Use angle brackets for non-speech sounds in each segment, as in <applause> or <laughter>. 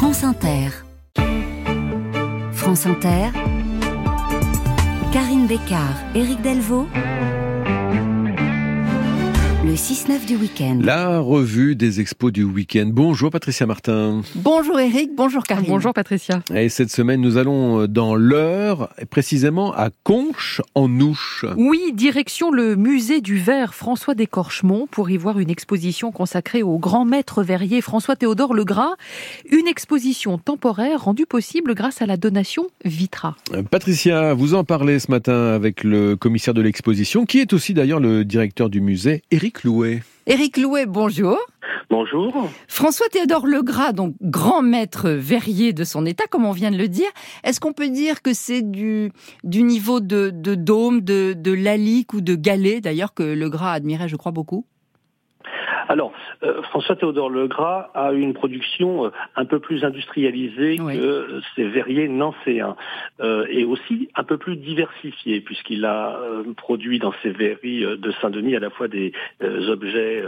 France Inter. France Inter. Karine Bécard, Éric Delvaux. Le 6-9 du week-end. La revue des expos du week-end. Bonjour Patricia Martin. Bonjour Eric, bonjour Karine. Bonjour Patricia. Et cette semaine, nous allons dans l'heure, précisément à Conches, en Ouche. Oui, direction le musée du verre François Descorchemont pour y voir une exposition consacrée au grand maître verrier François Théodore Legras. Une exposition temporaire rendue possible grâce à la donation Vitra. Patricia, vous en parlez ce matin avec le commissaire de l'exposition, qui est aussi d'ailleurs le directeur du musée, Éric Louet. Éric Louet, bonjour. Bonjour. François Théodore Legras, donc grand maître verrier de son état, comme on vient de le dire. Est-ce qu'on peut dire que c'est du, du niveau de, de dôme, de, de lalique ou de galet, d'ailleurs, que Legras admirait, je crois, beaucoup? Alors, euh, François Théodore Legras a une production euh, un peu plus industrialisée que ses verriers nancéens euh, et aussi un peu plus diversifiée puisqu'il a produit dans ses verries de Saint-Denis à la fois des objets,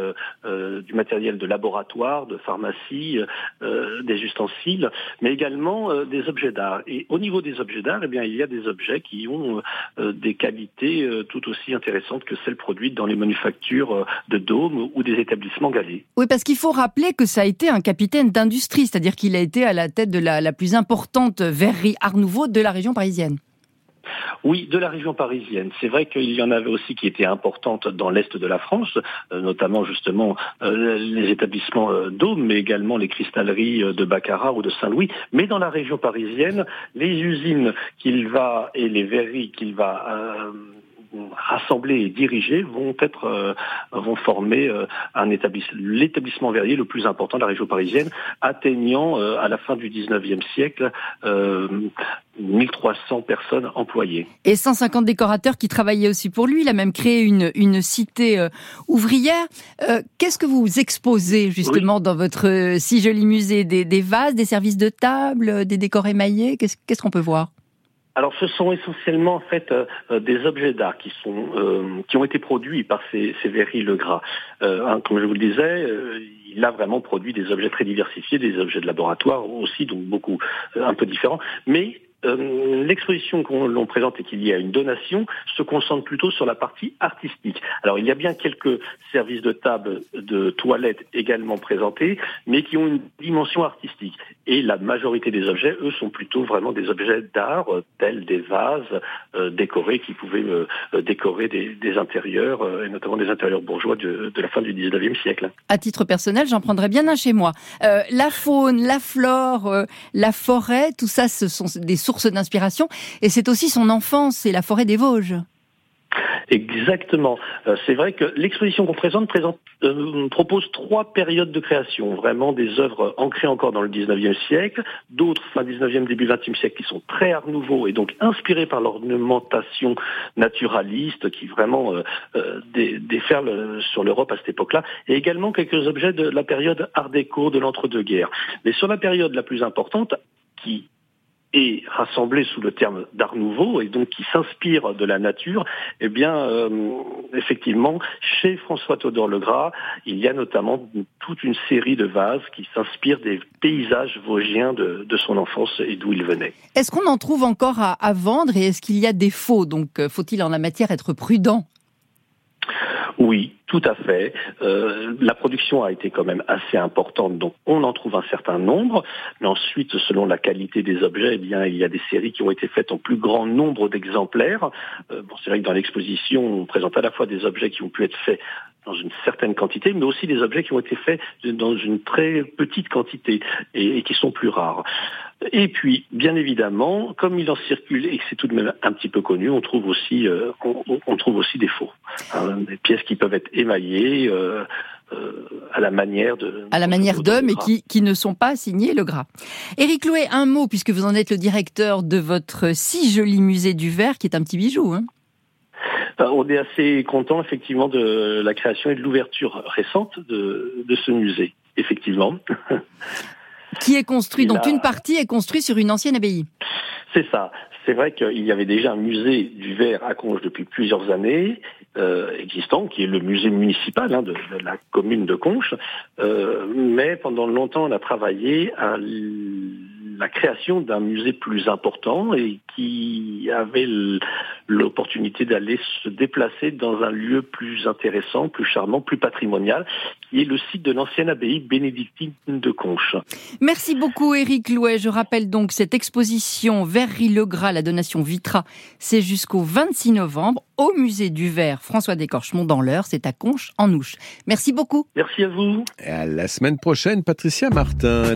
du matériel de laboratoire, de pharmacie, des ustensiles, mais également des objets d'art. Et au niveau des objets d'art, eh bien, il y a des objets qui ont des qualités tout aussi intéressantes que celles produites dans les manufactures de dômes ou des établissements oui, parce qu'il faut rappeler que ça a été un capitaine d'industrie, c'est-à-dire qu'il a été à la tête de la, plus importante verrerie Art Nouveau de la région parisienne. Oui, de la région parisienne. C'est vrai qu'il y en avait aussi qui étaient importantes dans l'est de la France, euh, notamment justement euh, les établissements euh, d'Aume, mais également les cristalleries de Baccarat ou de Saint-Louis. Mais dans la région parisienne, les usines qu'il va et les verreries qu'il va rassemblés et dirigés vont être euh, vont former euh, un établissement l'établissement verrier le plus important de la région parisienne, atteignant euh, à la fin du 19e siècle 1300 personnes employées. Et 150 décorateurs qui travaillaient aussi pour lui. Il a même créé une, une cité ouvrière. Qu'est-ce que vous exposez justement dans votre si joli musée? Des, des, vases, des services de table, des décors émaillés? Qu'est-ce qu'on peut voir? Alors, ce sont essentiellement en fait euh, euh, des objets d'art qui sont euh, qui ont été produits par ces, ces Legras. Hein, comme je vous le disais, il a vraiment produit des objets très diversifiés, des objets de laboratoire aussi, donc beaucoup un peu différents, mais euh, l'exposition qu'on l'on présente et qu'il y a une donation se concentre plutôt sur la partie artistique. Alors il y a bien quelques services de table, de toilettes également présentés, mais qui ont une dimension artistique. Et la majorité des objets, eux, sont plutôt vraiment des objets d'art, euh, tels des vases euh, décorés qui pouvaient décorer des, intérieurs, et notamment des intérieurs bourgeois de, la fin du 19e siècle. À titre personnel, j'en prendrais bien un chez moi. la faune, la flore, la forêt, tout ça, ce sont des sources source d'inspiration. Et c'est aussi son enfance et la forêt des Vosges. Exactement. Euh, c'est vrai que l'exposition qu'on présente, euh, propose trois périodes de création, vraiment des œuvres ancrées encore dans le 19e siècle, d'autres fin 19e, début 20e siècle qui sont très art nouveau et donc inspirées par l'ornementation naturaliste qui vraiment euh, déferle sur l'Europe à cette époque-là, et également quelques objets de la période art déco de l'entre-deux-guerres. Mais sur la période la plus importante, qui est rassemblé sous le terme d'art nouveau et donc qui s'inspire de la nature, eh bien, euh, effectivement, chez François Théodore Legras, il y a notamment toute une série de vases qui s'inspirent des paysages vosgiens de, son enfance et d'où il venait. Est-ce qu'on en trouve encore à, à vendre et est-ce qu'il y a des faux? Donc, euh, faut-il en la matière être prudent? Oui, tout à fait. Euh, la production a été quand même assez importante, donc on en trouve un certain nombre. Mais ensuite, selon la qualité des objets, eh bien, il y a des séries qui ont été faites en plus grand nombre d'exemplaires. Euh, bon, c'est vrai que dans l'exposition, on présente à la fois des objets qui ont pu être faits dans une certaine quantité, mais aussi des objets qui ont été faits dans une très petite quantité et qui sont plus rares. Et puis, bien évidemment, comme il en circule et que c'est tout de même un petit peu connu, on trouve aussi, euh, on, trouve aussi des faux, hein, des pièces qui peuvent être émaillées. Euh, euh, à la manière de à la manière d'hommes et qui, qui ne sont pas signées le gras. Éric Loué, un mot puisque vous en êtes le directeur de votre si joli musée du verre qui est un petit bijou. Hein on est assez content effectivement de la création et de l'ouverture récente de, de ce musée, effectivement. <laughs> Qui est construit, donc une partie est construite sur une ancienne abbaye. C'est ça. C'est vrai qu'il y avait déjà un musée du verre à Conches depuis plusieurs années, euh, existant, qui est le musée municipal hein, de, la commune de Conches. Euh, mais pendant longtemps, on a travaillé à la création d'un musée plus important et qui avait l'opportunité d'aller se déplacer dans un lieu plus intéressant, plus charmant, plus patrimonial, qui est le site de l'ancienne abbaye bénédictine de Conches. Merci beaucoup Éric Louet. Je rappelle donc cette exposition Verrerie-le-Gras, la donation Vitra, c'est jusqu'au 26 novembre au musée du Verre François Descorchemont dans l'heure, c'est à Conches en Ouche. Merci beaucoup. Merci à vous. Et à la semaine prochaine, Patricia Martin.